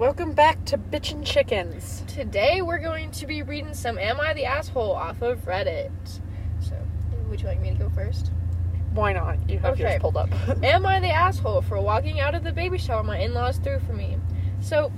Welcome back to Bitchin' Chickens. Today we're going to be reading some Am I the Asshole off of Reddit. So, would you like me to go first? Why not? You have Okay. yours pulled up. Am I the asshole for walking out of the baby shower my in laws threw for me? So,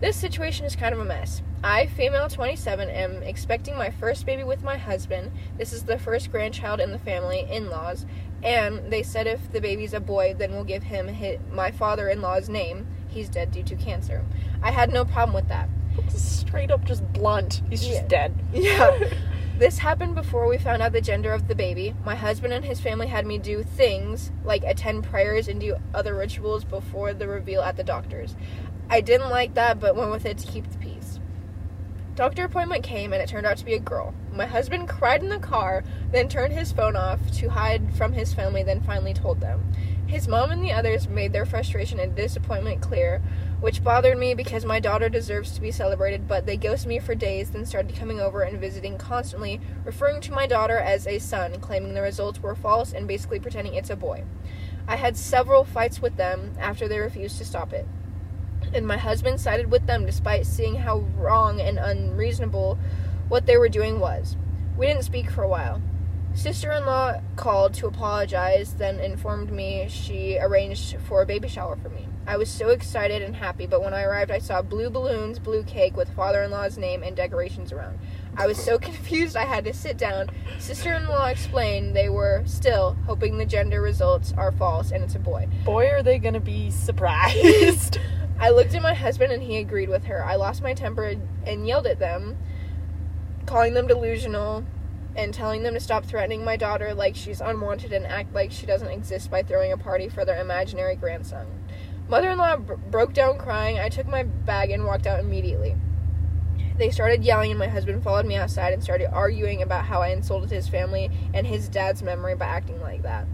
this situation is kind of a mess. I, female 27, am expecting my first baby with my husband. This is the first grandchild in the family, in laws, and they said if the baby's a boy, then we'll give him hi my father in law's name. He's dead due to cancer. I had no problem with that. Straight up just blunt. He's just Yeah. dead. Yeah. this happened before we found out the gender of the baby. My husband and his family had me do things like attend prayers and do other rituals before the reveal at the doctor's. I didn't like that, but went with it to keep the peace. Doctor appointment came and it turned out to be a girl. My husband cried in the car, then turned his phone off to hide from his family, then finally told them. His mom and the others made their frustration and disappointment clear, which bothered me because my daughter deserves to be celebrated, but they ghosted me for days, then started coming over and visiting constantly, referring to my daughter as a son, claiming the results were false and basically pretending it's a boy. I had several fights with them after they refused to stop it. And my husband sided with them despite seeing how wrong and unreasonable what they were doing was. We didn't speak for a while. Sister in law called to apologize, then informed me she arranged for a baby shower for me. I was so excited and happy, but when I arrived, I saw blue balloons, blue cake with father in law's name, and decorations around. I was so confused I had to sit down. Sister in law explained they were still hoping the gender results are false and it's a boy. Boy, are they gonna be surprised. I looked at my husband and he agreed with her. I lost my temper and yelled at them, calling them delusional and telling them to stop threatening my daughter like she's unwanted and act like she doesn't exist by throwing a party for their imaginary grandson. Mother in law br- broke down crying. I took my bag and walked out immediately. They started yelling, and my husband followed me outside and started arguing about how I insulted his family and his dad's memory by acting like that.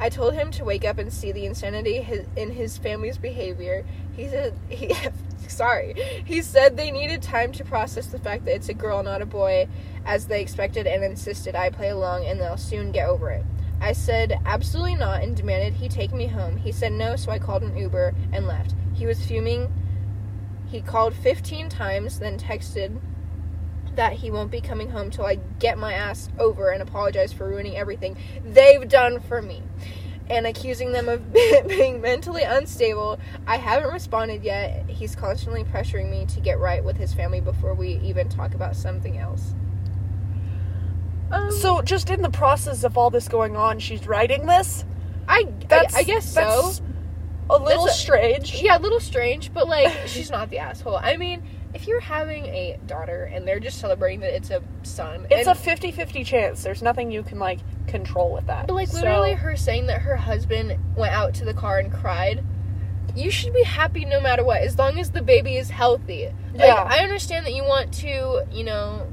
I told him to wake up and see the insanity his, in his family's behavior. He said he sorry. He said they needed time to process the fact that it's a girl, not a boy, as they expected and insisted I play along and they'll soon get over it. I said absolutely not and demanded he take me home. He said no, so I called an Uber and left. He was fuming. He called 15 times, then texted that he won't be coming home till I get my ass over and apologize for ruining everything they've done for me. And accusing them of being mentally unstable. I haven't responded yet. He's constantly pressuring me to get right with his family before we even talk about something else. Um, so, just in the process of all this going on, she's writing this. I, That's, I, I guess so. A little a- strange. Yeah, a little strange, but like she's not the asshole. I mean, if you're having a daughter and they're just celebrating that it's a son, It's a 50-50 chance. There's nothing you can like control with that. But like So- literally her saying that her husband went out to the car and cried. You should be happy no matter what, as long as the baby is healthy. Like, Yeah. I understand that you want to, you know,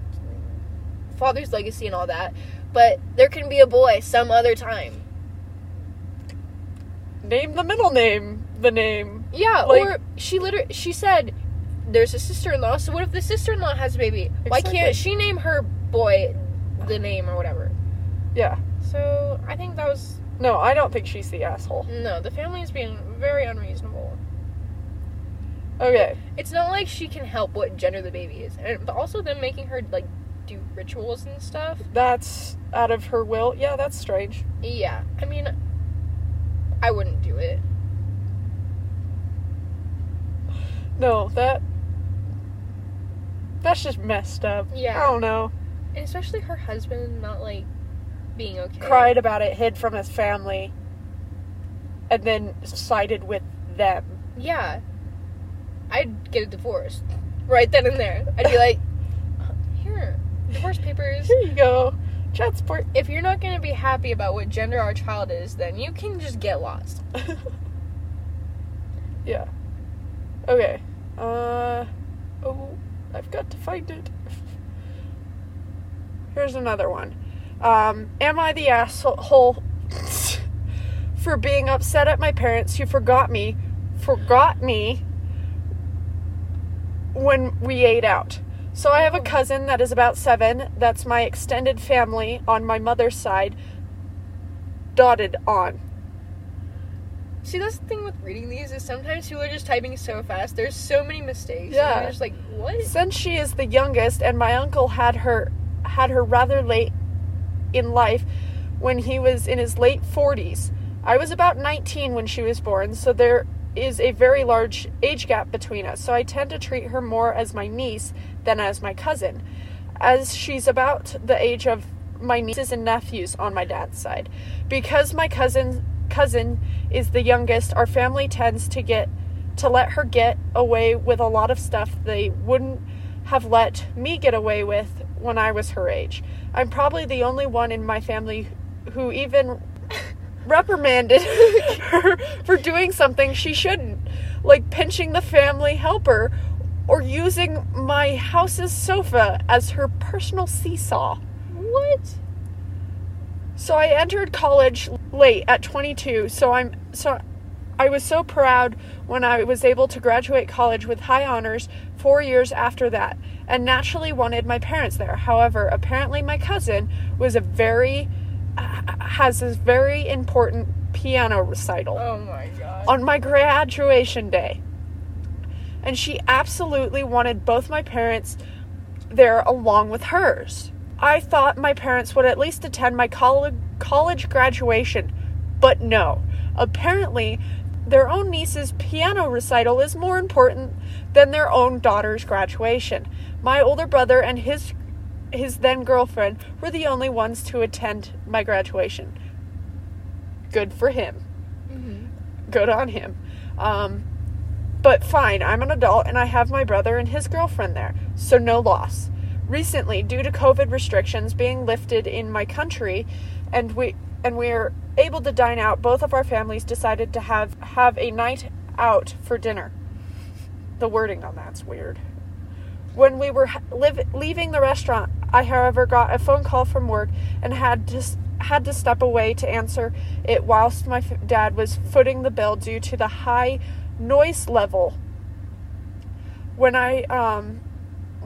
father's legacy and all that, but there can be a boy some other time. name the middle name. The name. Yeah, Like- or she literally she said there's a sister-in-law. So what if the sister-in-law has a baby? Why can't she name her boy the name or whatever? Yeah. So I think that was No, I don't think she's the asshole. no. The family is being very unreasonable. Okay. It's not like she can help what gender the baby is, and, but also them making her like do rituals and stuff. That's out of her will. Yeah, that's strange. Yeah, I mean, I wouldn't do it. No, that that's just messed up. Yeah. I don't know. And especially her husband not like being okay. Cried about it, hid from his family, and then sided with them. Yeah. I'd get a divorce right then and there. I'd be like, here, divorce papers. Here you go. Chat support. If you're not gonna be happy about what gender our child is, then you can just get lost. yeah. Okay. Uh oh, I've got to find it. Here's another one. Um, am I the asshole for being upset at my parents who forgot me, forgot me when we ate out? So I have a cousin that is about seven. That's my extended family on my mother's side. Dotted on. See, that's the thing with reading these is sometimes people are just typing so fast. There's so many mistakes. Yeah. And you're just like, what? Since she is the youngest and my uncle had her had her rather late in life when he was in his late 40s. I was about 19 when she was born, so there is a very large age gap between us. So I tend to treat her more as my niece than as my cousin, as she's about the age of my nieces and nephews on my dad's side. Because my cousin cousin is the youngest, our family tends to get to let her get away with a lot of stuff they wouldn't have let me get away with when I was her age. I'm probably the only one in my family who even reprimanded her for doing something she shouldn't, like pinching the family helper or using my house's sofa as her personal seesaw. What? So I entered college late at 22. So I'm so I was so proud when I was able to graduate college with high honors 4 years after that and naturally wanted my parents there. However, apparently my cousin was a very has this very important piano recital Oh my god. on my graduation day. And she absolutely wanted both my parents there along with hers. I thought my parents would at least attend my college graduation, but no. Apparently, their own niece's piano recital is more important than their own daughter's graduation. My older brother and his his then girlfriend were the only ones to attend my graduation. Good for him Mhm. good on him. Um, but fine, I'm an adult and I have my brother and his girlfriend there, so no loss. Recently, due to COVID restrictions being lifted in my country, and we and we're able to dine out, both of our families decided to have have a night out for dinner. The wording on that's weird. When we were live, leaving the restaurant, I, however, got a phone call from work and had to had to step away to answer it whilst my f- dad was footing the bill due to the high noise level. When I um,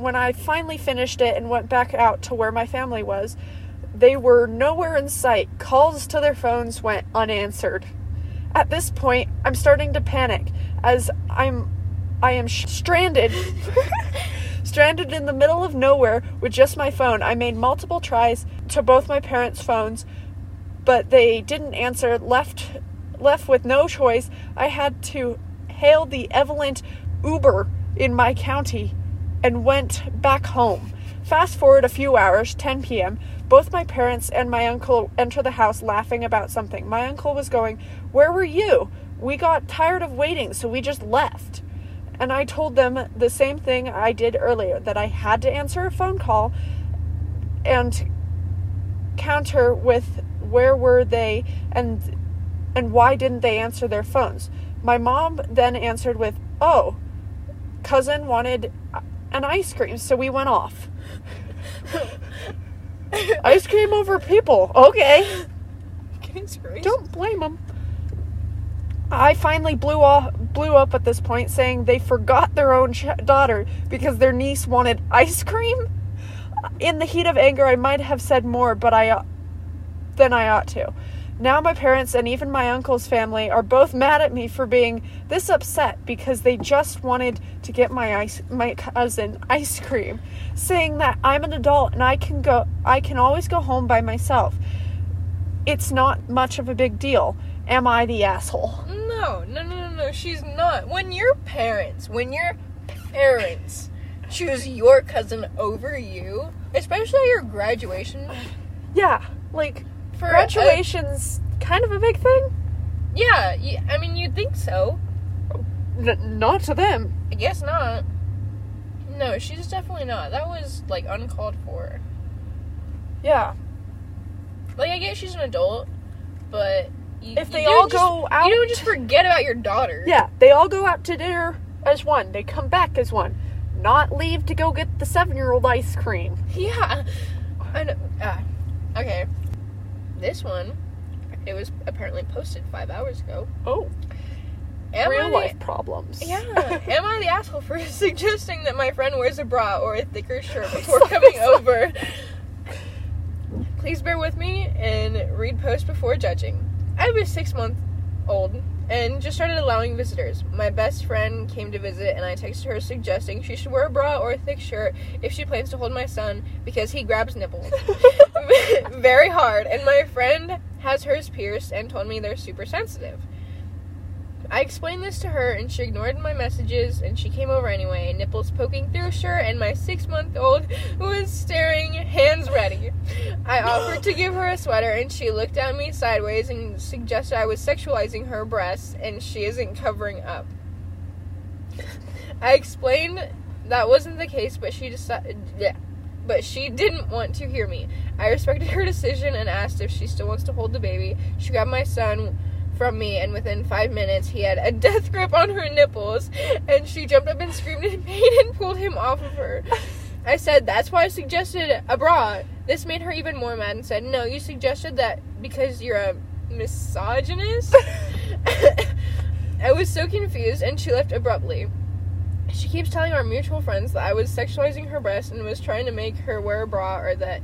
when I finally finished it and went back out to where my family was, they were nowhere in sight. Calls to their phones went unanswered. At this point, I'm starting to panic as I'm I am sh- stranded stranded in the middle of nowhere with just my phone. I made multiple tries to both my parents' phones, but they didn't answer. Left left with no choice, I had to hail the Evelyn Uber in my county and went back home. Fast forward a few hours, 10 p.m. Both my parents and my uncle enter the house laughing about something. My uncle was going, Where were you? We got tired of waiting, so we just left. And I told them the same thing I did earlier that I had to answer a phone call and counter with where were they and and why didn't they answer their phones. My mom then answered with, "Oh, cousin wanted an ice cream, so we went off." ice cream over people. Okay. Goodness gracious. Don't blame them. I finally blew off, blew up at this point, saying they forgot their own ch- daughter because their niece wanted ice cream. In the heat of anger, I might have said more, but I uh, than I ought to. Now my parents and even my uncle's family are both mad at me for being this upset because they just wanted to get my ice my cousin ice cream, saying that I'm an adult and I can go I can always go home by myself. It's not much of a big deal. Am I the asshole? No, no, no, no, no. She's not. When your parents, when your parents choose your cousin over you, especially at your graduation, Yeah, like for a- graduation's kind of a big thing. yeah, I mean, you'd think so. N- not to them. I guess not. No, she's definitely not. That was like uncalled for. Yeah. Like, I guess she's an adult, but you, If they all just- go out you don't just forget about your daughter. Yeah, they all go out to dinner as one. They come back as one. Not leave to go get the seven year old ice cream. Yeah. I know. Ah, okay. This one, it was apparently posted five hours ago. Oh, Am I real the- life problems. Yeah. Am I the asshole for suggesting that my friend wears a bra or a thicker shirt before coming over? Please bear with me and read post before judging. I was six month old and just started allowing visitors. My best friend came to visit, and I texted her suggesting she should wear a bra or a thick shirt if she plans to hold my son because he grabs nipples very hard. And my friend has hers pierced and told me they're super sensitive. I explained this to her and she ignored my messages and she came over anyway, nipples poking through shirt and my six month old was staring, hands ready. I offered to give her a sweater and she looked at me sideways and suggested I was sexualizing her breasts and she isn't covering up. I explained that wasn't the case, but she decided, yeah, but she didn't want to hear me. I respected her decision and asked if she still wants to hold the baby. She grabbed my son from me, and within five minutes, he had a death grip on her nipples, and she jumped up and screamed in pain and pulled him off of her. I said, That's why I suggested a bra. This made her even more mad and said, No, you suggested that because you're a misogynist? I was so confused, and she left abruptly. She keeps telling our mutual friends that I was sexualizing her breast and was trying to make her wear a bra or that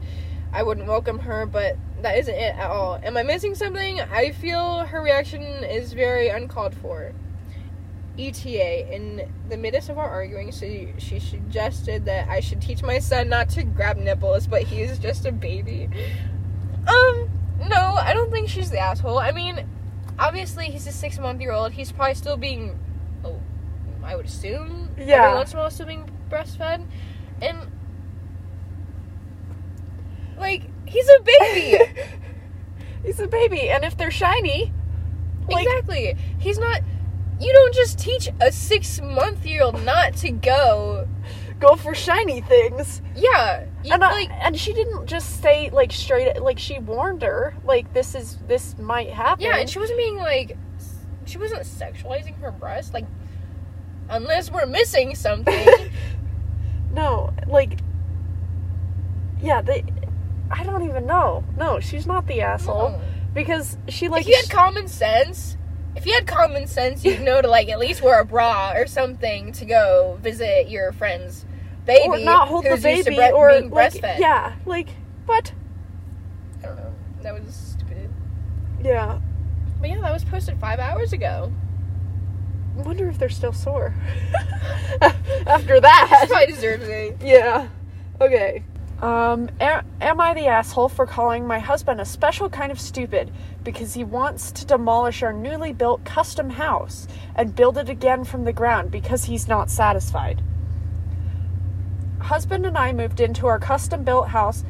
I wouldn't welcome her, but that isn't it at all. Am I missing something? I feel her reaction is very uncalled for. ETA, in the midst of our arguing, she, she suggested that I should teach my son not to grab nipples, but he is just a baby. Um, no, I don't think she's the asshole. I mean, obviously, he's a six month year old. He's probably still being, oh, I would assume, Yeah. every once in a while, still being breastfed. And, like, he's a baby. He's a baby, and if they're shiny, like, exactly. He's not. You don't just teach a six month year old not to go. go for shiny things. Yeah. You, And I, like, and she didn't just say like straight like she warned her like this is this might happen. yeah, and she wasn't being like. She wasn't sexualizing her breast. Like, unless we're missing something. no, like yeah, they I don't even know. No, she's not the asshole No. because she like if you had common sense, if you had common sense, you'd know to like at least wear a bra or something to go visit your friend's baby or not hold the baby bre- or being like, breastfed. yeah, like what? I don't know. That was stupid. Yeah. But yeah, that was posted five hours ago. I wonder if they're still sore after that. Probably deserves it. Yeah. Okay. Um, a- am I the asshole for calling my husband a special kind of stupid because he wants to demolish our newly built custom house and build it again from the ground because he's not satisfied? Husband and I moved into our custom built house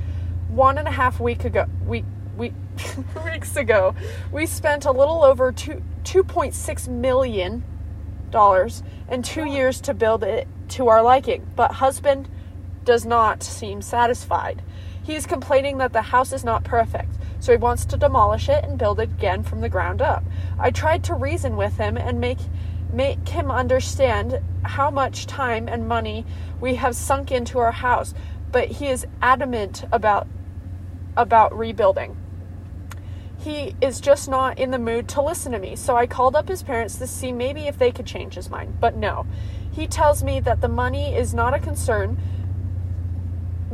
one and a half week ago. Week week weeks ago. We spent a little over two two point six million dollars in two years to build it to our liking. But husband does not seem satisfied. He is complaining that the house is not perfect, so he wants to demolish it and build it again from the ground up. I tried to reason with him and make make him understand how much time and money we have sunk into our house, but he is adamant about about rebuilding. He is just not in the mood to listen to me, so I called up his parents to see maybe if they could change his mind. But no. He tells me that the money is not a concern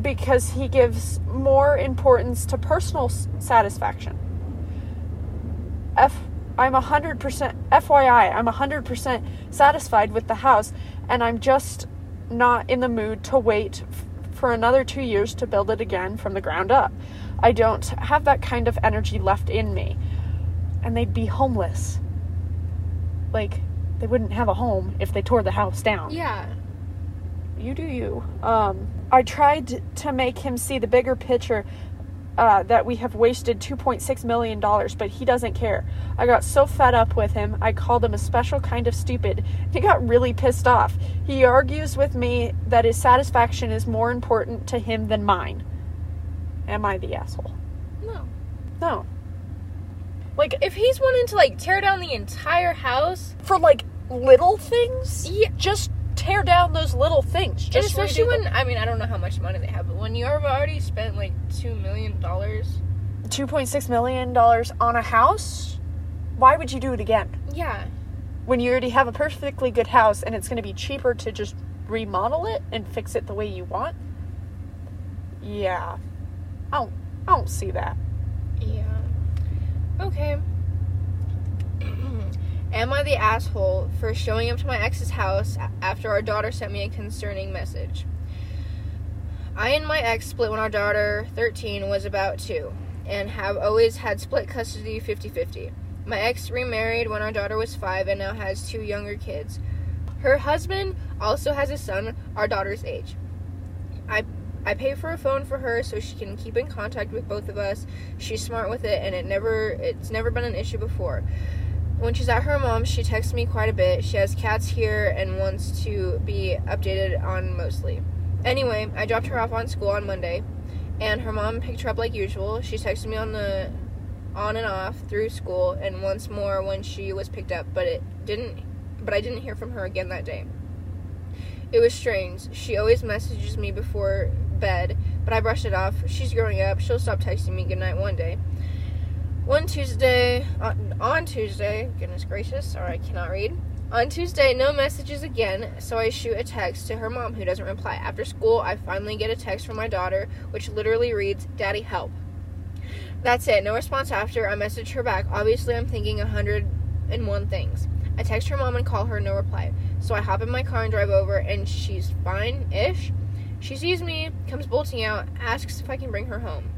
because he gives more importance to personal satisfaction. F I'm 100% FYI, I'm 100% satisfied with the house and I'm just not in the mood to wait f- for another 2 years to build it again from the ground up. I don't have that kind of energy left in me. And they'd be homeless. Like they wouldn't have a home if they tore the house down Yeah. You do you. Um, I tried to make him see the bigger picture uh, that we have wasted $2.6 million, but he doesn't care. I got so fed up with him, I called him a special kind of stupid. He got really pissed off. He argues with me that his satisfaction is more important to him than mine. Am I the asshole? No. No. Like if he's wanting to like tear down the entire house, For like little things? yeah. Just tear down those little things. And especially when them. I mean I don't know how much money they have, but when you've already spent like two million dollars, $2.6 million on a house, why would you do it again? yeah, when you already have a perfectly good house and it's going to be cheaper to just remodel it and fix it the way you want yeah i don't i don't see that yeah, okay. Am I the asshole for showing up to my ex's house after our daughter sent me a concerning message? I and my ex split when our daughter, 13, was about two, and have always had split custody 50 50. My ex remarried when our daughter was five and now has two younger kids. Her husband also has a son our daughter's age. I I pay for a phone for her so she can keep in contact with both of us. She's smart with it and it never it's never been an issue before. When she's at her mom's, she texts me quite a bit. She has cats here and wants to be updated on mostly. Anyway, I dropped her off on school on Monday and her mom picked her up like usual. She texted me on the on and off through school and once more when she was picked up, but it didn't but I didn't hear from her again that day. It was strange. She always messages me before bed, but I brushed it off. She's growing up. She'll stop texting me goodnight one day. One Tuesday, on, on Tuesday, goodness gracious, sorry, I cannot read. On Tuesday, no messages again, so I shoot a text to her mom who doesn't reply. After school, I finally get a text from my daughter, which literally reads, Daddy, help. That's it, no response after. I message her back. Obviously, I'm thinking a hundred and one things. I text her mom and call her, no reply. So I hop in my car and drive over, and she's fine ish. She sees me, comes bolting out, asks if I can bring her home.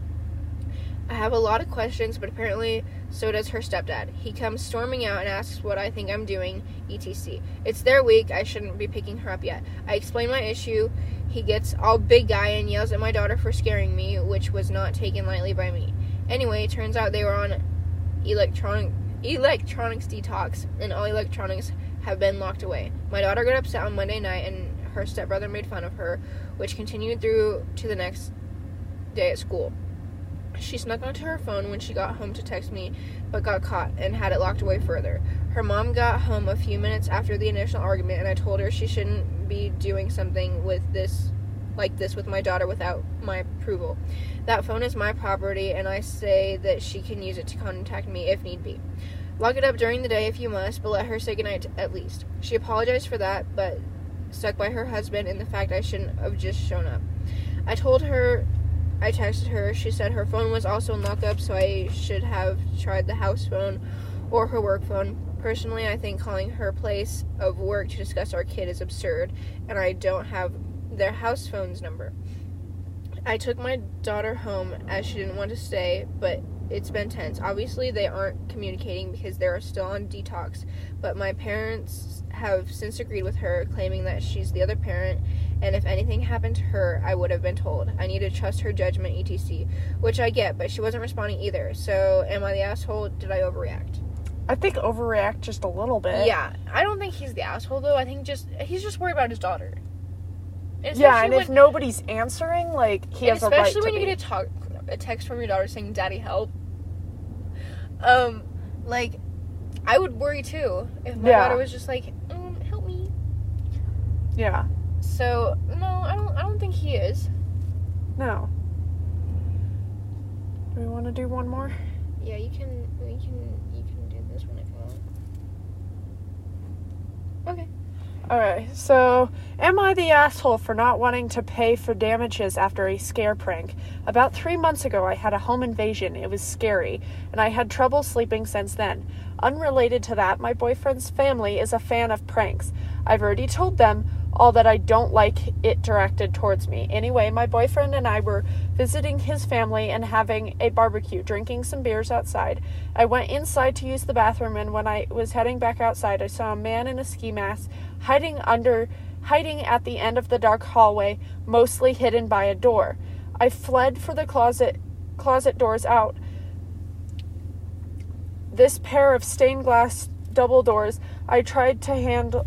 I have a lot of questions, but apparently so does her stepdad. He comes storming out and asks what I think I'm doing, etc. It's their week, I shouldn't be picking her up yet. I explain my issue. He gets all big guy and yells at my daughter for scaring me, which was not taken lightly by me. Anyway, it turns out they were on electronic electronics detox, and all electronics have been locked away. My daughter got upset on Monday night, and her stepbrother made fun of her, which continued through to the next day at school. She snuck onto her phone when she got home to text me, but got caught and had it locked away further. Her mom got home a few minutes after the initial argument, and I told her she shouldn't be doing something with this like this with my daughter without my approval. That phone is my property, and I say that she can use it to contact me if need be. Lock it up during the day if you must, but let her say goodnight at least. She apologized for that, but stuck by her husband and the fact I shouldn't have just shown up. I told her, I texted her. She said her phone was also in lockup, so I should have tried the house phone or her work phone. Personally, I think calling her place of work to discuss our kid is absurd, and I don't have their house phone's number. I took my daughter home as she didn't want to stay, but it's been tense. Obviously, they aren't communicating because they're still on detox, but my parents have since agreed with her, claiming that she's the other parent, and if anything happened to her, I would have been told. I need to trust her judgment, etc. Which I get, but she wasn't responding either. So, am I the asshole? Did I overreact? I think overreact just a little bit. Yeah, I don't think he's the asshole though. I think just he's just worried about his daughter. Yeah, and if nobody's answering, like he has a right especially when you be. get a, talk, a text from your daughter saying "Daddy, help." Um, like I would worry too if my Yeah. daughter was just like, um, "Help me." Yeah. So no, I don't. I don't think he is. No. Do we want to do one more? Yeah, you can. You can. You can do this one if you want. Okay. Alright, so am I the asshole for not wanting to pay for damages after a scare prank? About three months ago, I had a home invasion. It was scary, and I had trouble sleeping since then. Unrelated to that, my boyfriend's family is a fan of pranks. I've already told them all that I don't like it directed towards me. Anyway, my boyfriend and I were visiting his family and having a barbecue, drinking some beers outside. I went inside to use the bathroom and when I was heading back outside, I saw a man in a ski mask hiding under hiding at the end of the dark hallway, mostly hidden by a door. I fled for the closet closet doors out. This pair of stained glass double doors, I tried to handle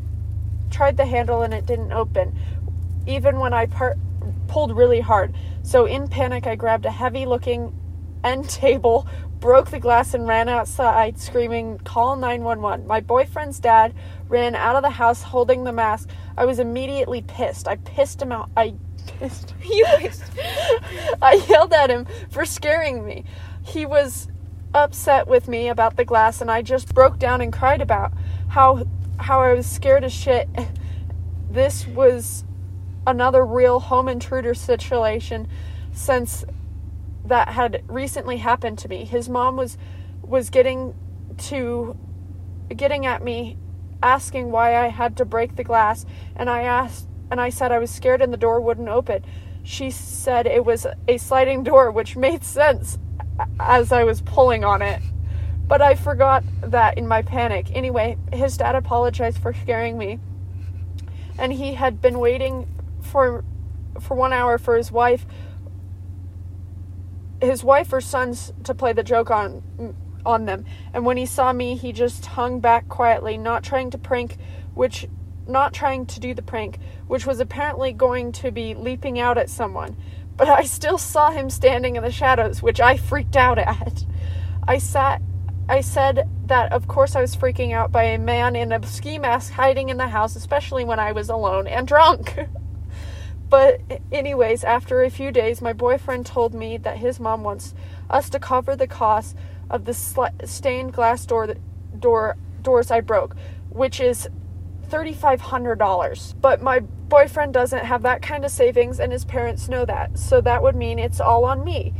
tried the handle and it didn't open, even when I par- pulled really hard. So, in panic, I grabbed a heavy looking end table, broke the glass, and ran outside screaming, Call 911. My boyfriend's dad ran out of the house holding the mask. I was immediately pissed. I pissed him out. I pissed. You pissed. I yelled at him for scaring me. He was upset with me about the glass and I just broke down and cried about how how I was scared as shit. This was another real home intruder situation since that had recently happened to me. His mom was was getting to getting at me, asking why I had to break the glass, and I asked and I said I was scared and the door wouldn't open. She said it was a sliding door, which made sense as I was pulling on it. But I forgot that in my panic. Anyway, his dad apologized for scaring me. And he had been waiting for for 1 hour for his wife his wife or sons to play the joke on on them. And when he saw me, he just hung back quietly, not trying to prank, which not trying to do the prank, which was apparently going to be leaping out at someone. But I still saw him standing in the shadows, which I freaked out at. I sat I said that of course I was freaking out by a man in a ski mask hiding in the house, especially when I was alone and drunk. but anyways, after a few days, my boyfriend told me that his mom wants us to cover the cost of the sl- stained glass door door doors I broke, which is $3500. But my boyfriend doesn't have that kind of savings and his parents know that. So that would mean it's all on me.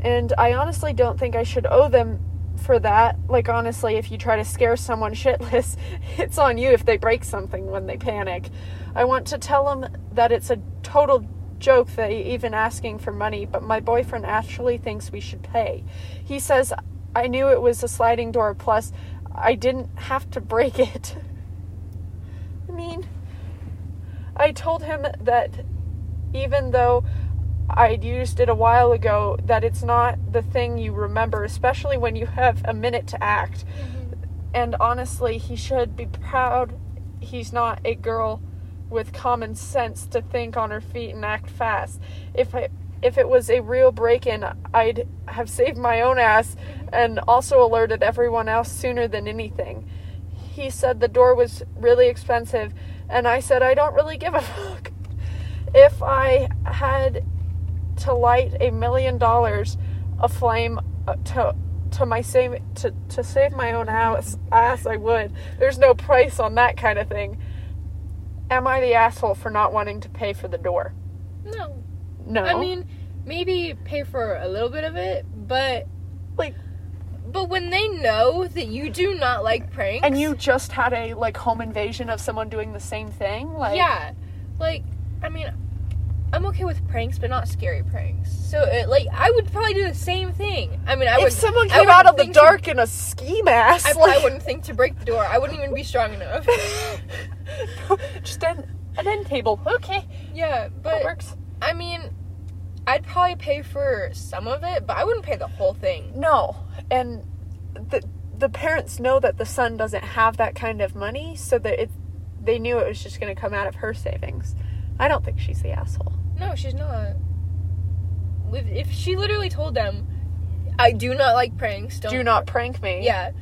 And I honestly don't think I should owe them for that. Like, honestly, if you try to scare someone shitless, it's on you if they break something when they panic. I want to tell them that it's a total joke that even asking for money, but my boyfriend actually thinks we should pay. He says, I knew it was a sliding door, plus, I didn't have to break it. I mean, I told him that even though I'd used it a while ago, that it's not the thing you remember, especially when you have a minute to act. Mm-hmm. And honestly, he should be proud he's not a girl with common sense to think on her feet and act fast. If I if it was a real break-in, I'd have saved my own ass and also alerted everyone else sooner than anything. He said the door was really expensive, and I said I don't really give a fuck. If I had to light a million dollars aflame uh, to to my save to to save my own house ass I would. There's no price on that kind of thing. Am I the asshole for not wanting to pay for the door? No. No. I mean, maybe pay for a little bit of it, but like but when they know that you do not like pranks and you just had a like home invasion of someone doing the same thing, like Yeah. Like I mean, I'm okay with pranks, but not scary pranks. So, it, like, I would probably do the same thing. I mean, I if would. someone came out of the dark to, in a ski mask, I probably like, wouldn't think to break the door. I wouldn't even be strong enough. Just an, an end table. Okay. Yeah, but that works. I mean, I'd probably pay for some of it, but I wouldn't pay the whole thing. No, and the the parents know that the son doesn't have that kind of money, so that it they knew it was just going to come out of her savings. I don't think she's the asshole. No, she's not. If she literally told them, I do not like pranks, don't do not prank me. Yeah.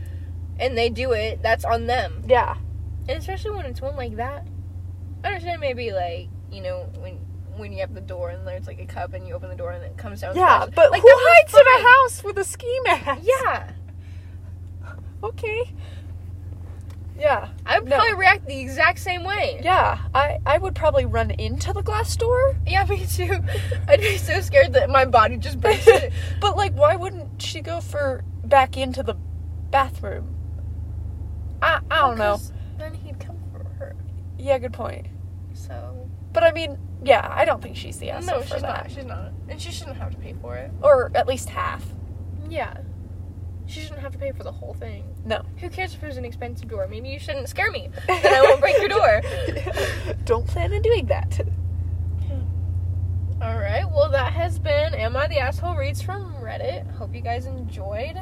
And they do it, that's on them. Yeah. And especially when it's one like that. I understand maybe like, you know, when when you have the door and there's like a cup and you open the door and it comes down. Yeah, but like, who hides in a house with a ski mask? Yeah. Okay. Yeah. I would no. probably react the exact same way. Yeah. I, I would probably run into the glass door. Yeah, me too. I'd be so scared that my body just breaks it. but like why wouldn't she go for back into the bathroom? I I don't know. Then he'd come for her. Yeah, good point. So But I mean, yeah, I don't think she's the asshole. No, she's not. She's not. And she shouldn't have to pay for it. Or at least half. Yeah. She shouldn't have to pay for the whole thing. No. Who cares if it was an expensive door? Maybe you shouldn't scare me. Then I won't break your door. Don't plan on doing that. Alright, well, that has been Am I the Asshole Reads from Reddit. Hope you guys enjoyed.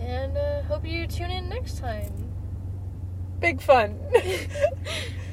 And uh, hope you tune in next time. Big fun.